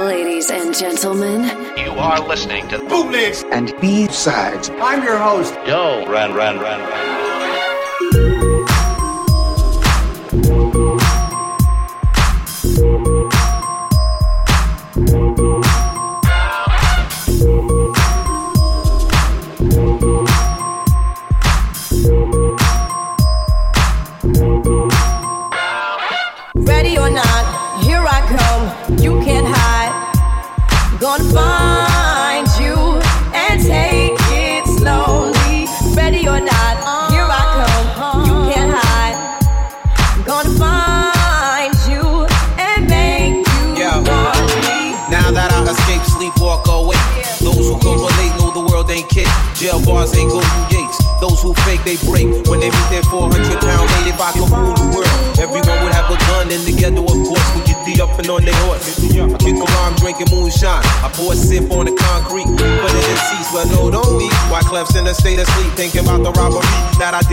Ladies and gentlemen, you are listening to Bootlegs and B-Sides. I'm your host, Yo Ran Ran Ran Ran.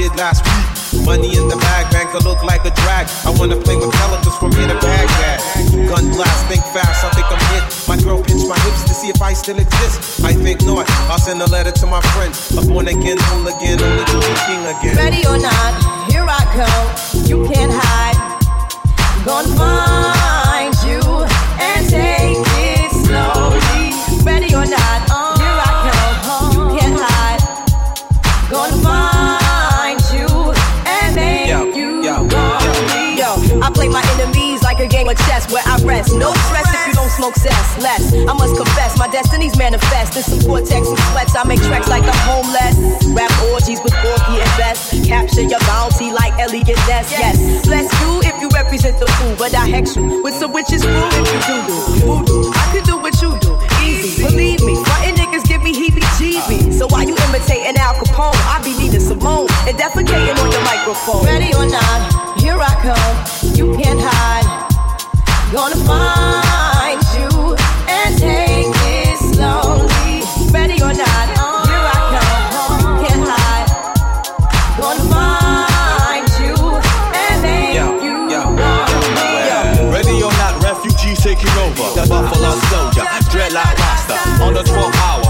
did last week. Yes, bless you if you represent the fool, but I hex you with some witches brew if you do do.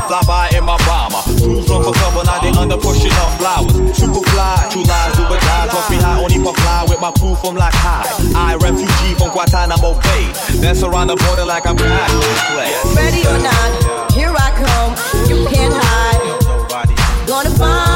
Fly by in my bomber. Cruise from a cover, now they under pushing up flowers. Super fly, true lies, Uber dives. Off me high, only for fly with my crew from like high. I refugee from Guantanamo Bay. Dance around the border like I'm back. Ready or not, here I come. You can't hide. Gonna find.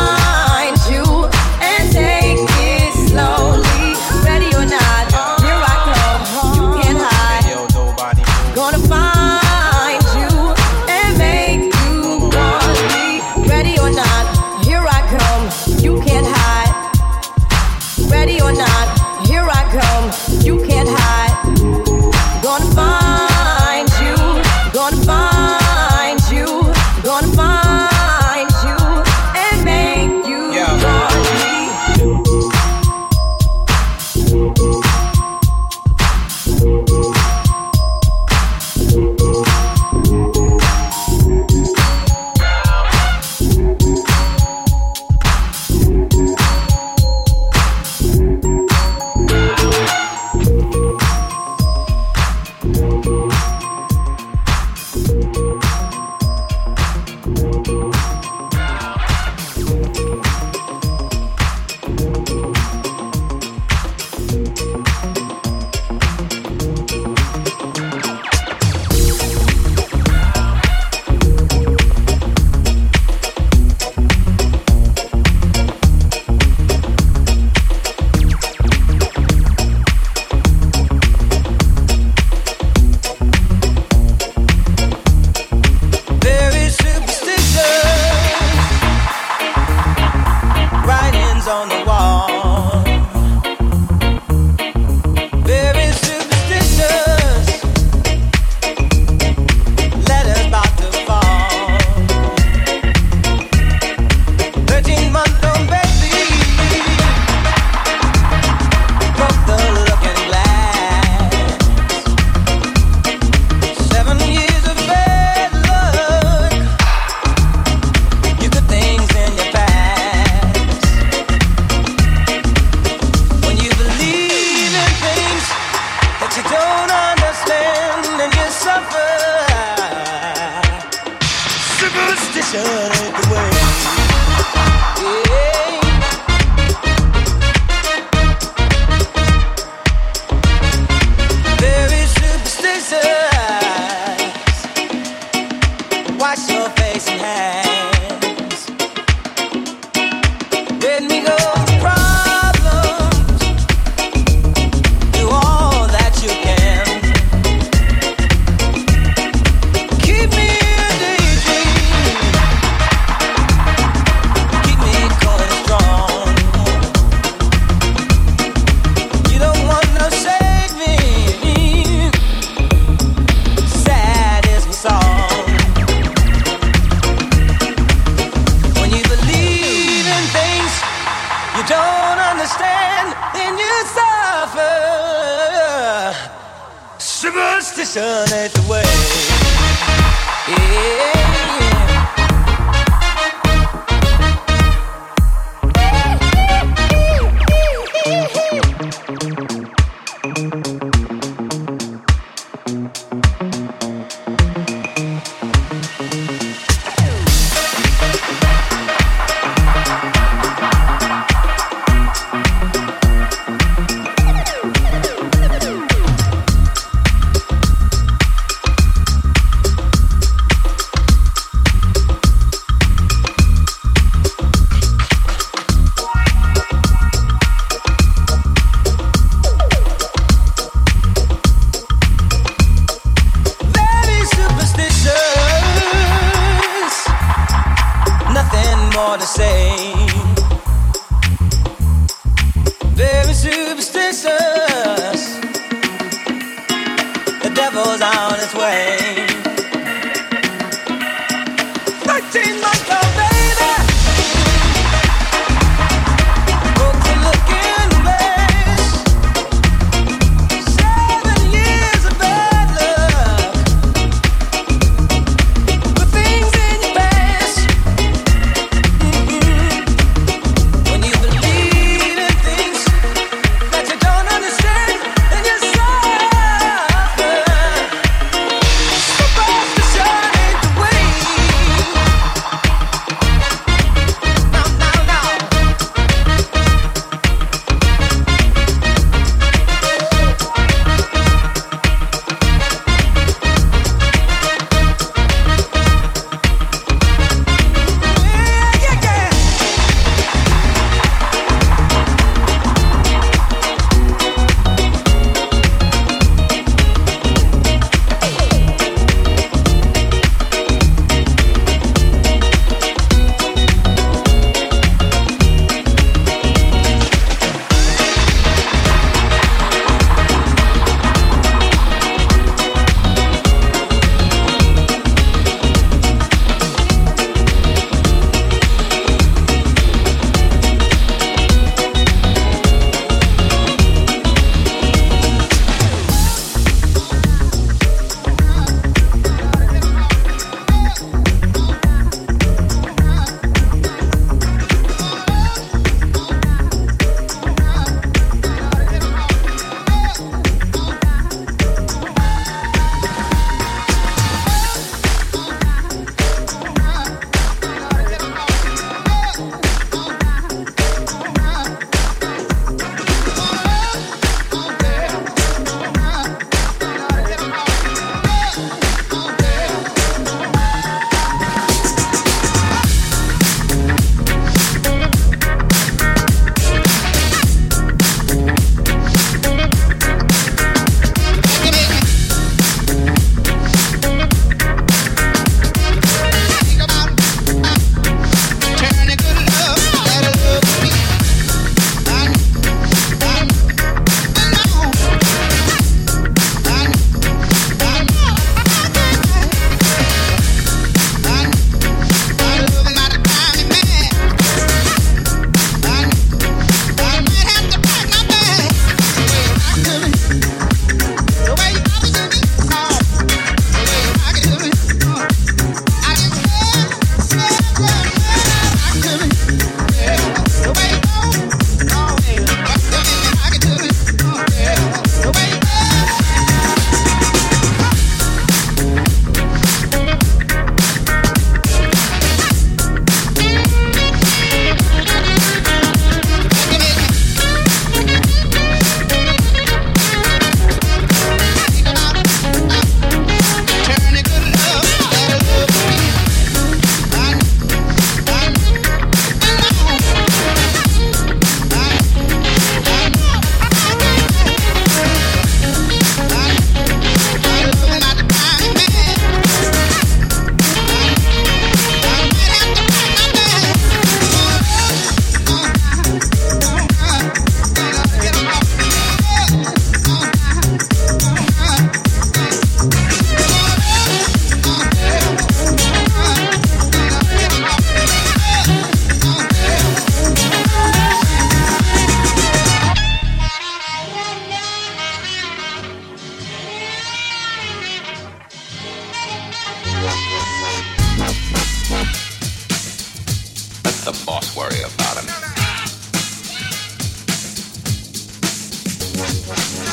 boss worry about him.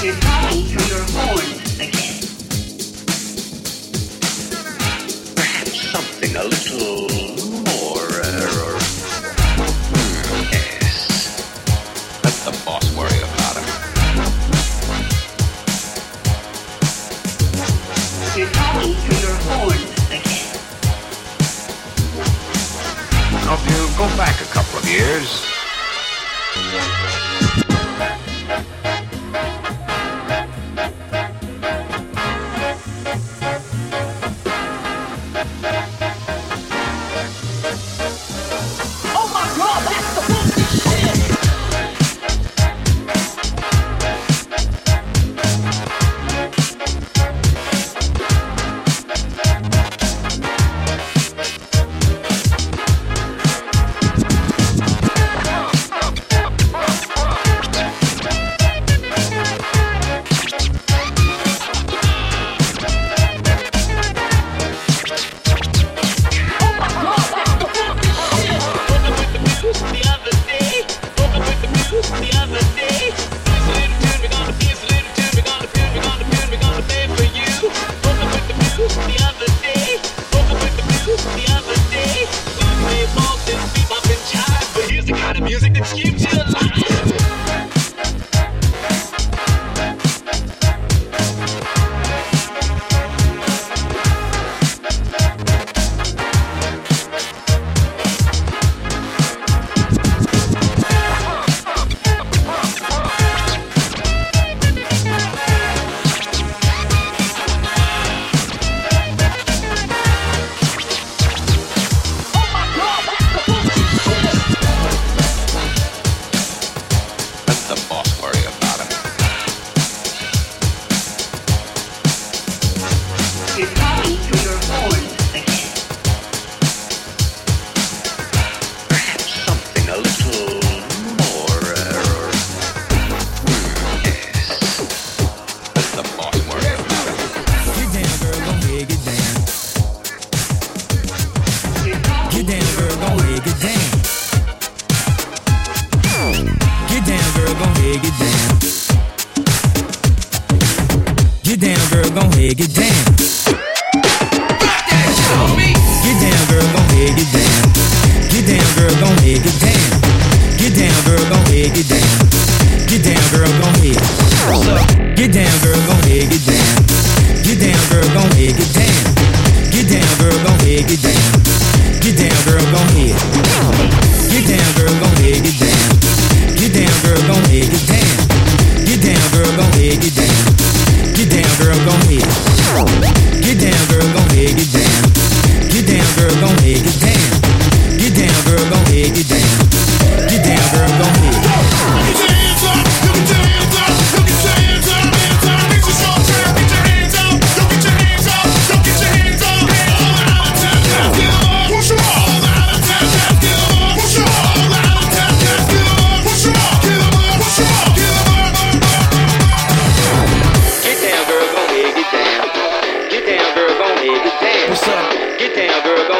You're talking through your horn again. years.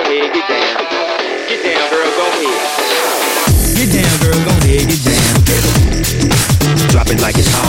get down. Get down, girl, go ahead. Get down, girl, go ahead, get down. Drop it like it's hot.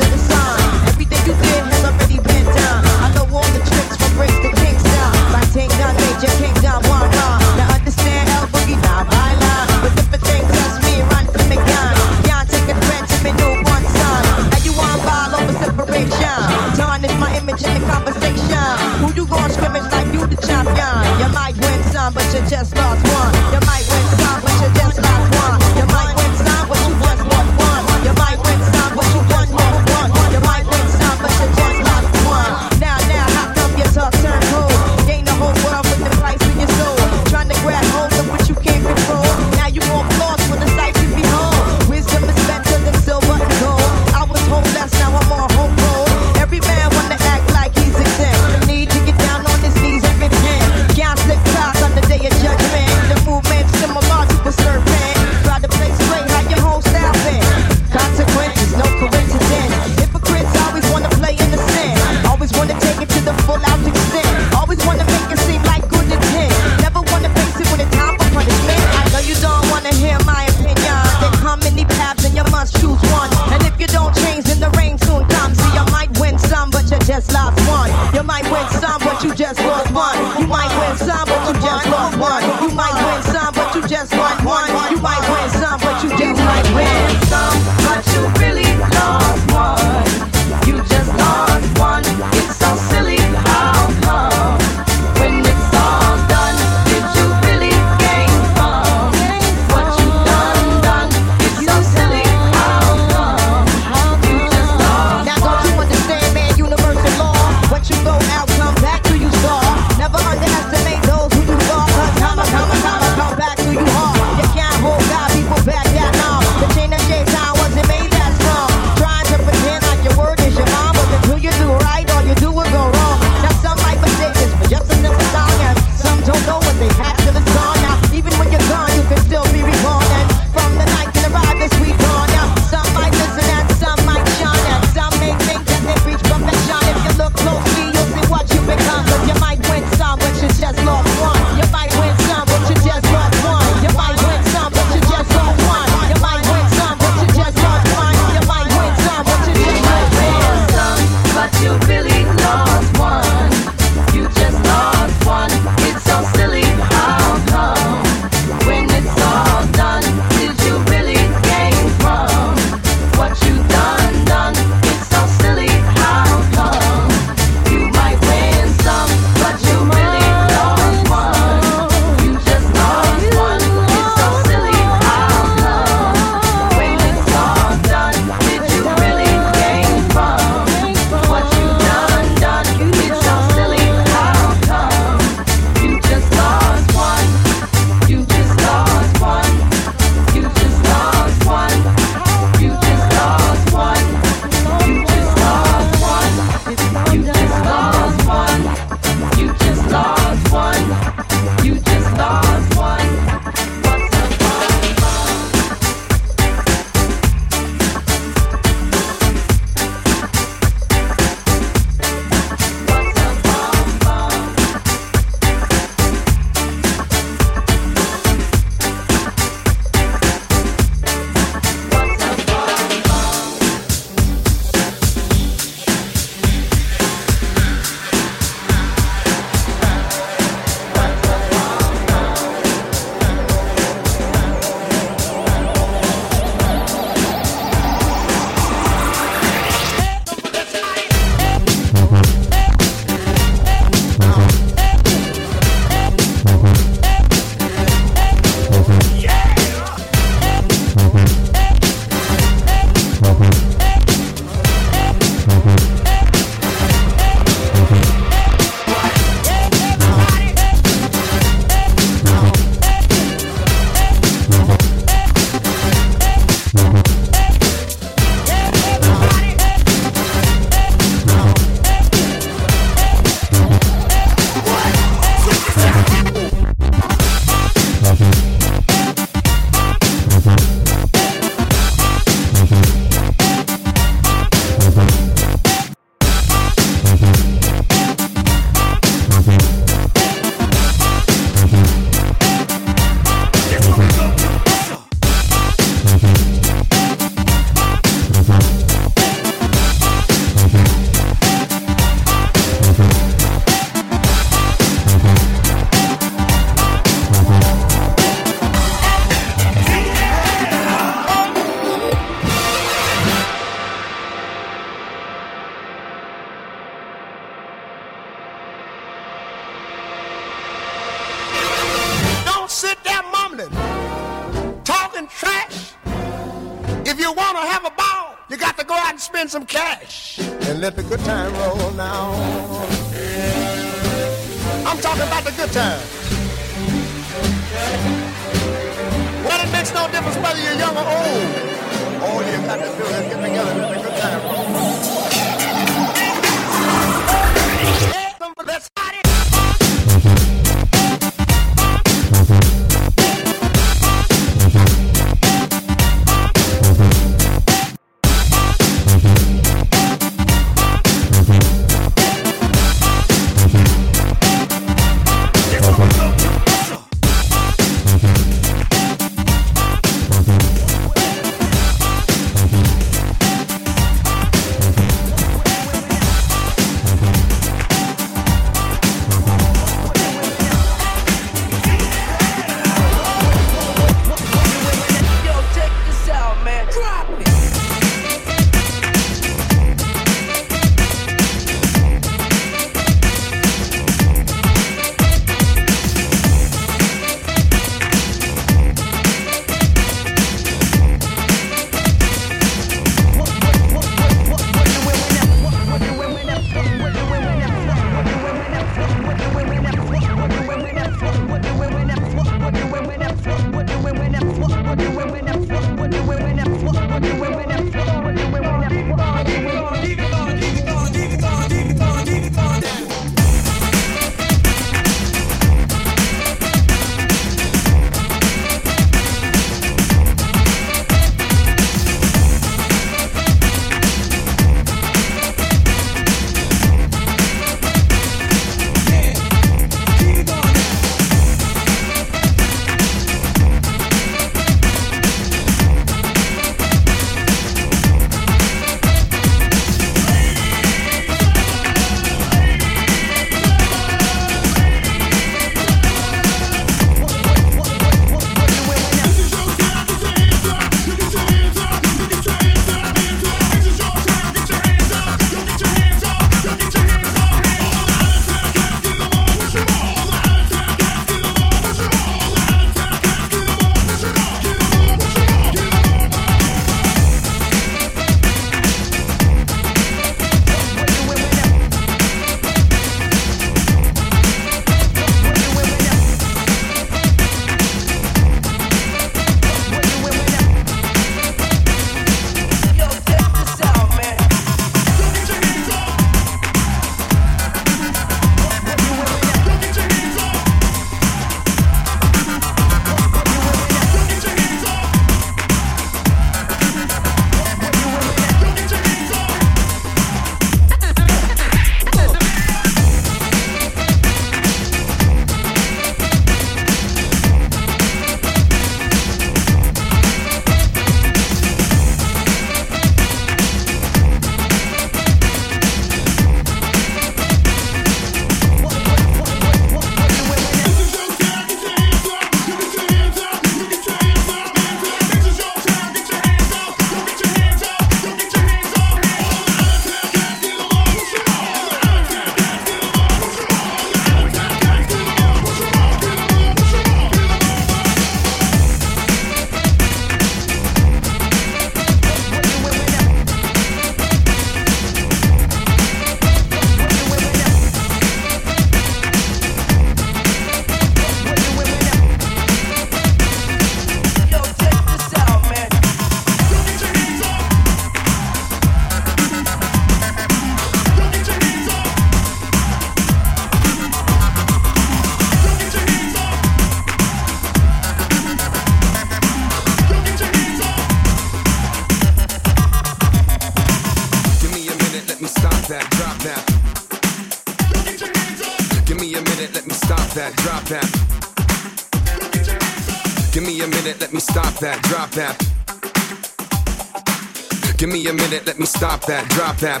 Stop that, drop that.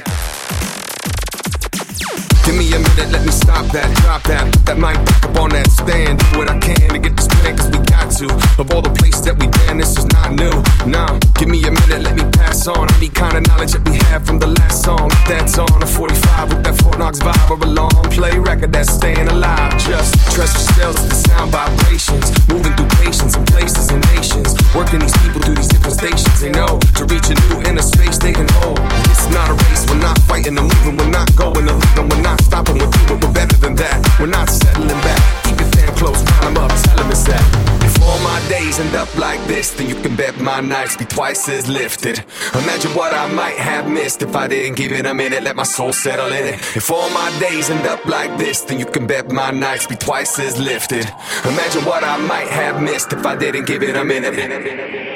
Give me a minute, let me stop that, drop that. That mic up on that stand. Do what I can to get this cause we got to. Of all the places that we've been, this is not new. Now, give me a minute, let me pass on any kind of knowledge that we have from the last song. That's on a 45 with that Fort Knox vibe or a long play record that's staying alive. Just treasure shells the sound vibrations, moving through patience and places and nations. Working these people through these different stations, they know to reach a new inner space they can hold. It's not a race, we're not fighting and moving. we're not going to leave, we're not stopping, we're doing, we're better than that. We're not settling back close, climb up, tell him it's that. If all my days end up like this, then you can bet my nights be twice as lifted. Imagine what I might have missed if I didn't give it a minute, let my soul settle in it. If all my days end up like this, then you can bet my nights be twice as lifted. Imagine what I might have missed if I didn't give it a minute.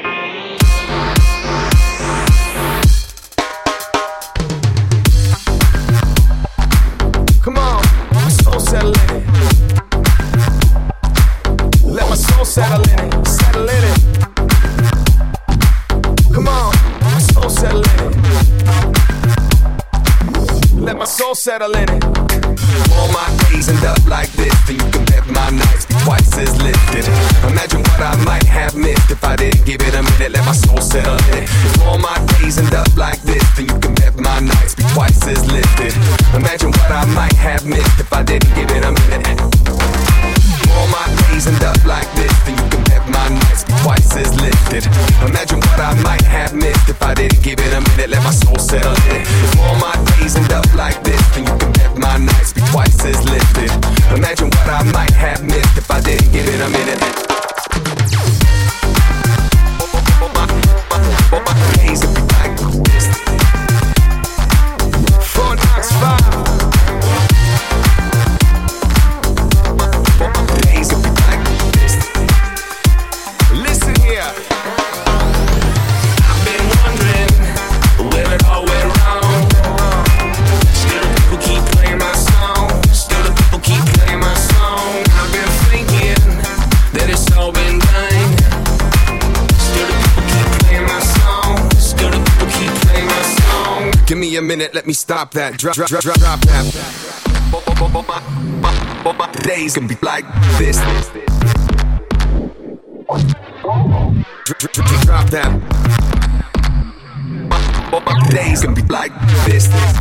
Settle in it. All my days end up like this, then you can bet my nights be twice as lifted. Imagine what I might have missed if I didn't give it a minute. Let my soul settle in. All my days end up like this, then you can bet my nights be twice as lifted. Imagine what I might have missed if I didn't give it a minute. All my days end up like this, then you can bet my nights be twice as lifted. Imagine what I might have missed if I didn't give it a minute. Let my soul settle in. If all my days end up like this, then you can bet my nights be twice as lifted. Imagine what I might have missed if I didn't give it a minute. Give me a minute, let me stop that. Drop, drop, drop, drop that. The days can be like this. Drop, that. The days can be like this. Drop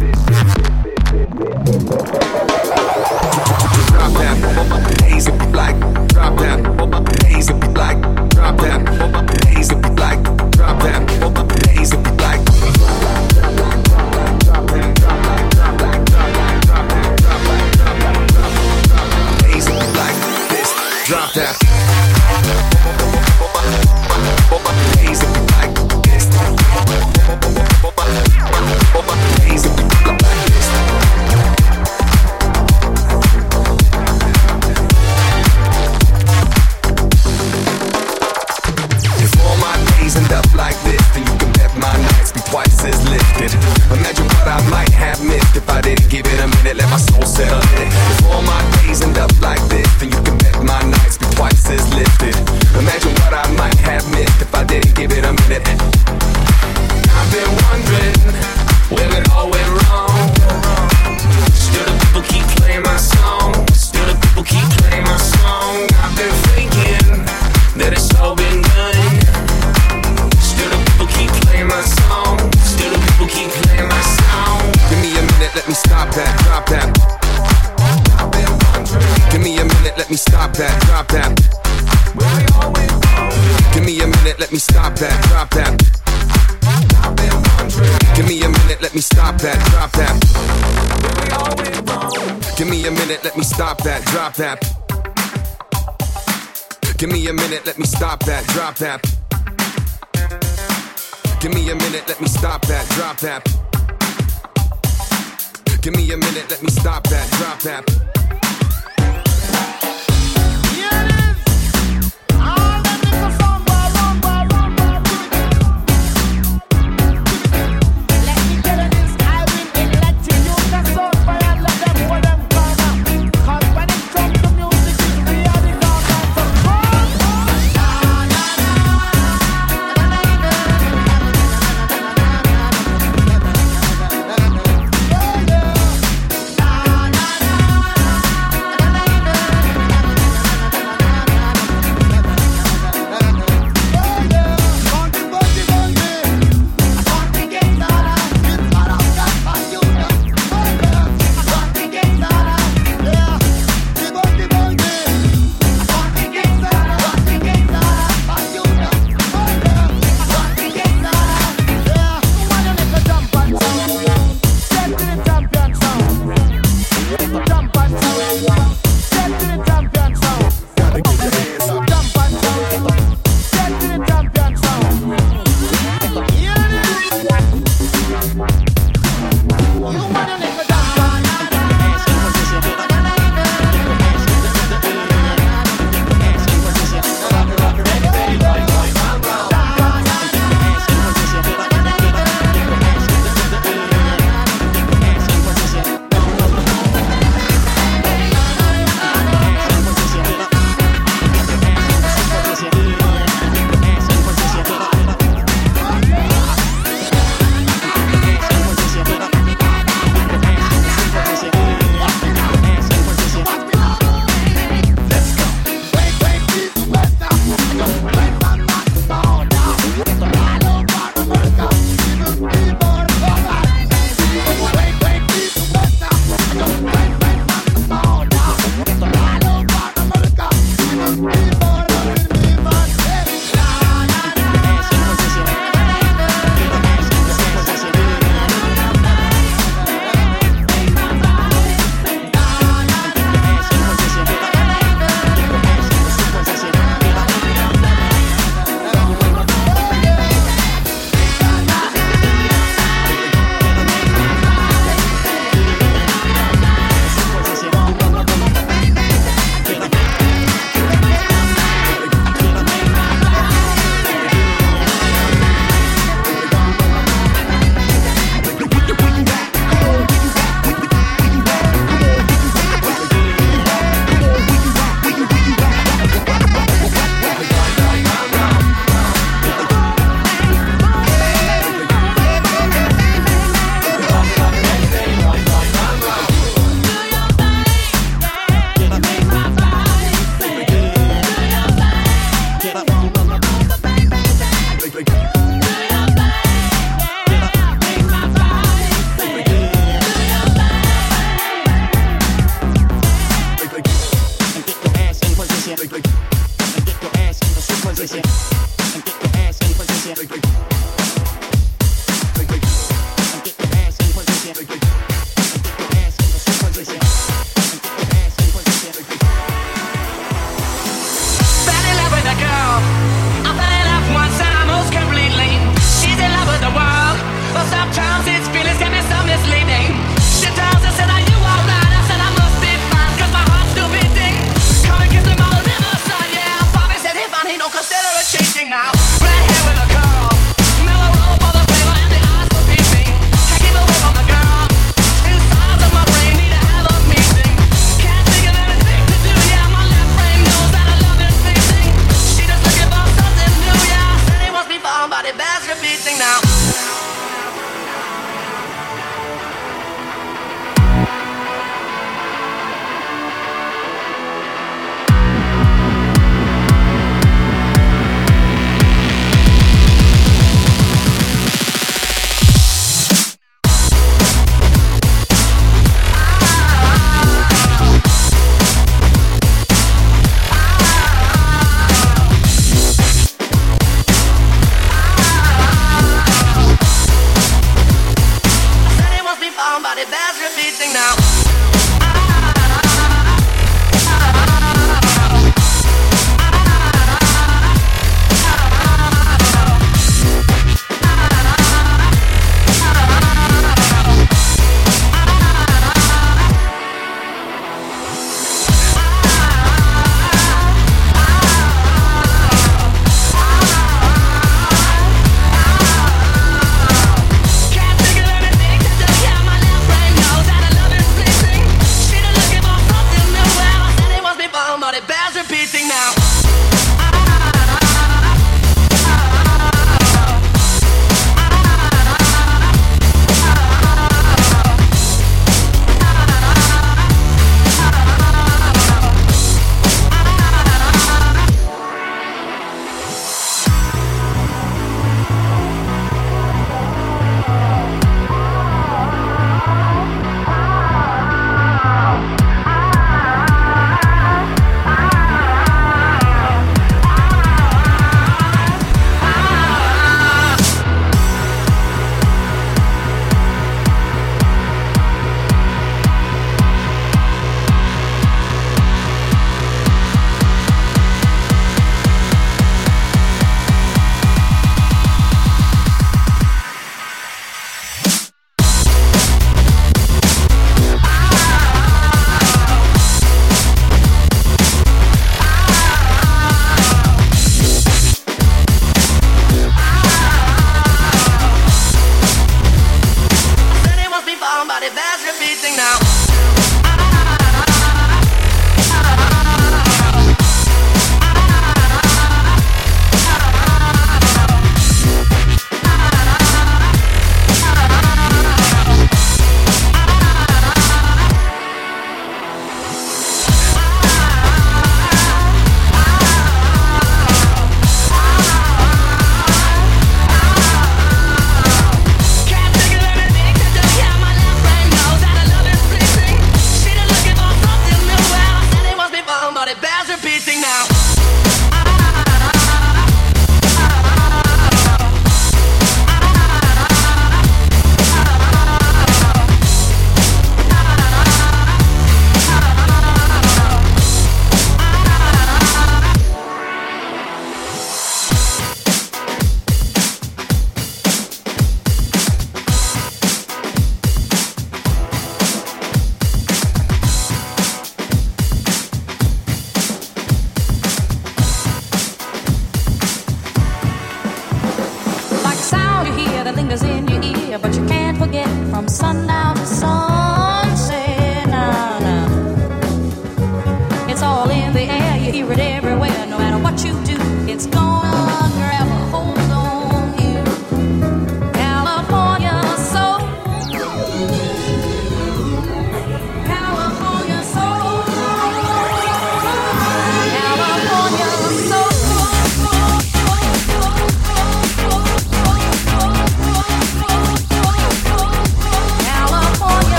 that. The days can be like. Drop that. The days can be like. A minute, let me stop that, drop that. Give me a minute, let me stop that, drop that. Give me a minute, let me stop that, drop that. Give me a minute, let me stop that, drop that.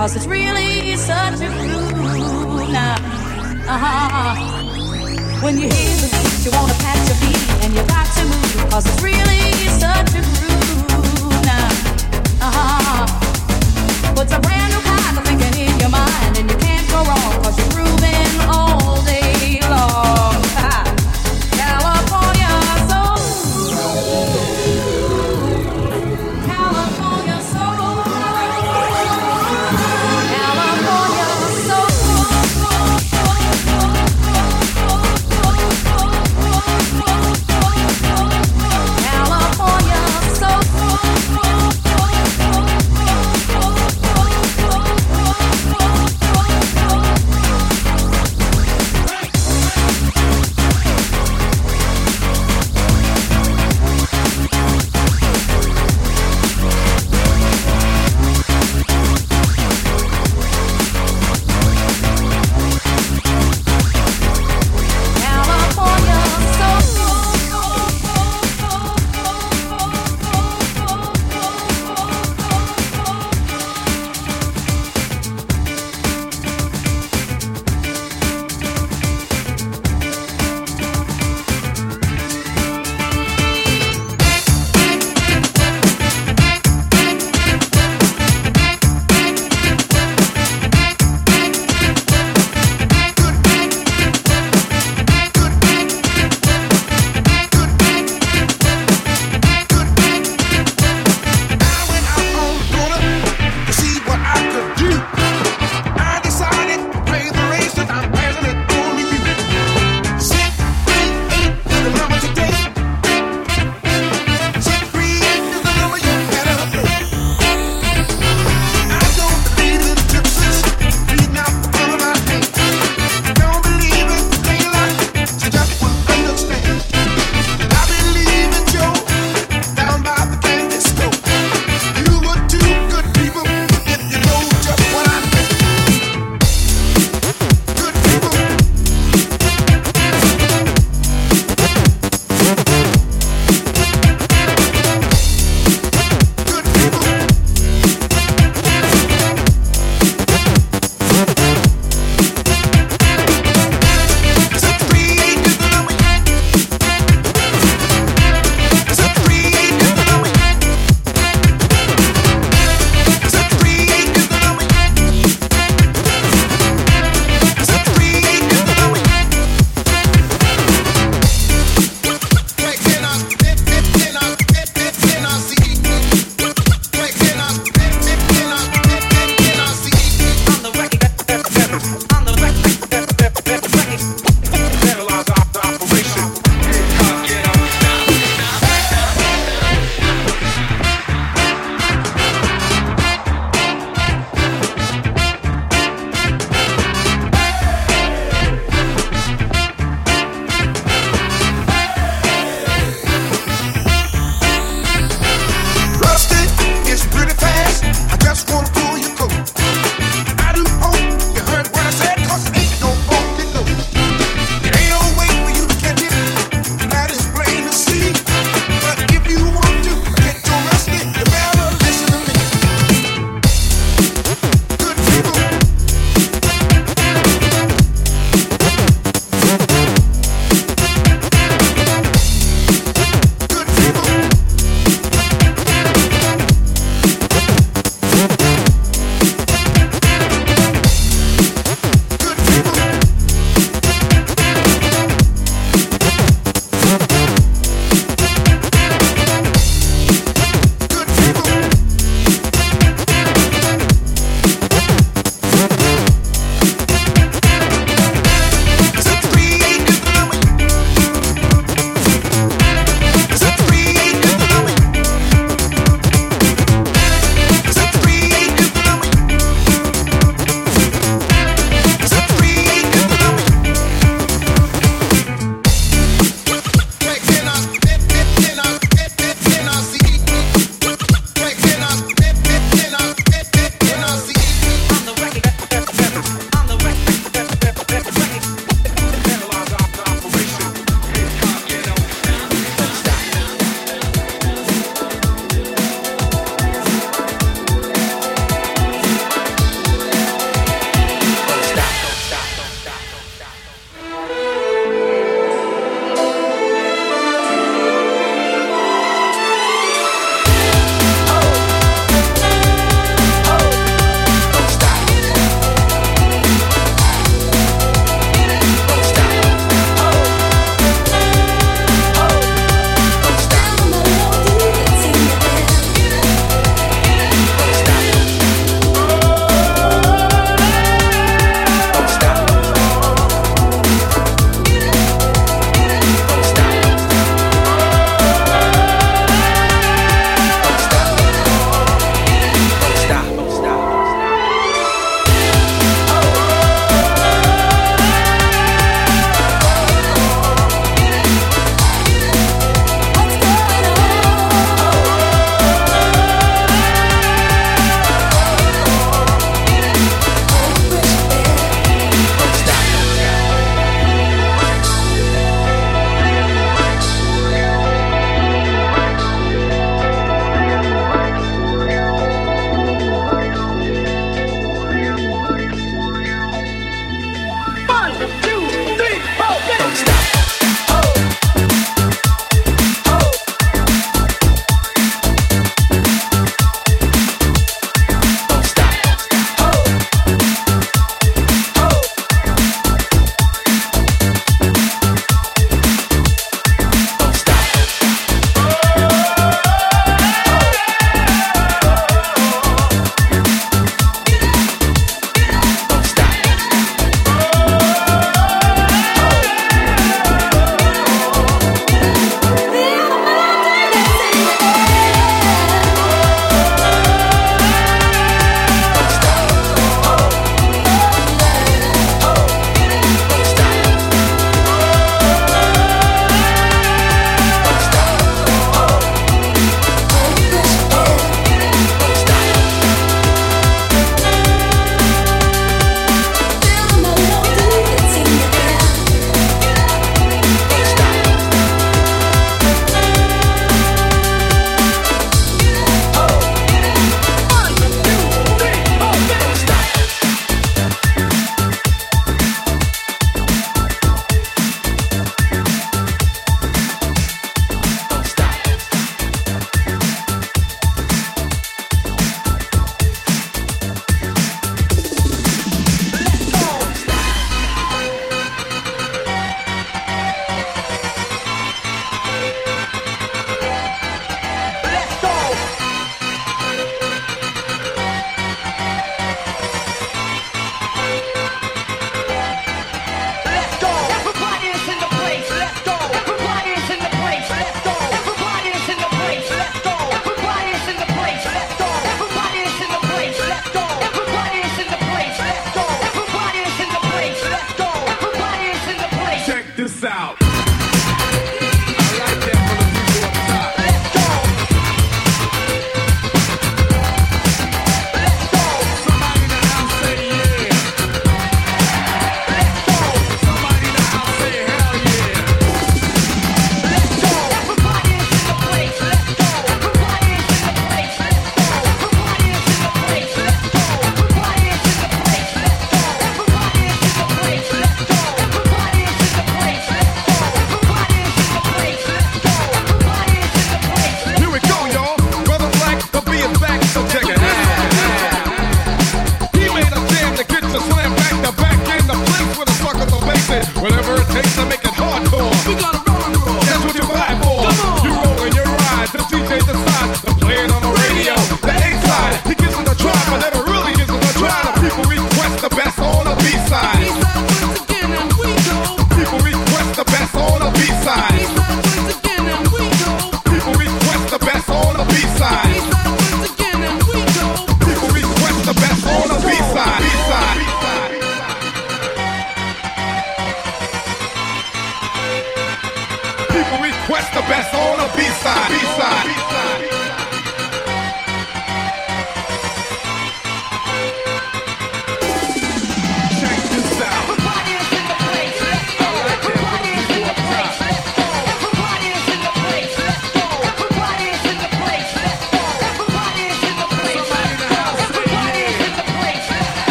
Cause it's really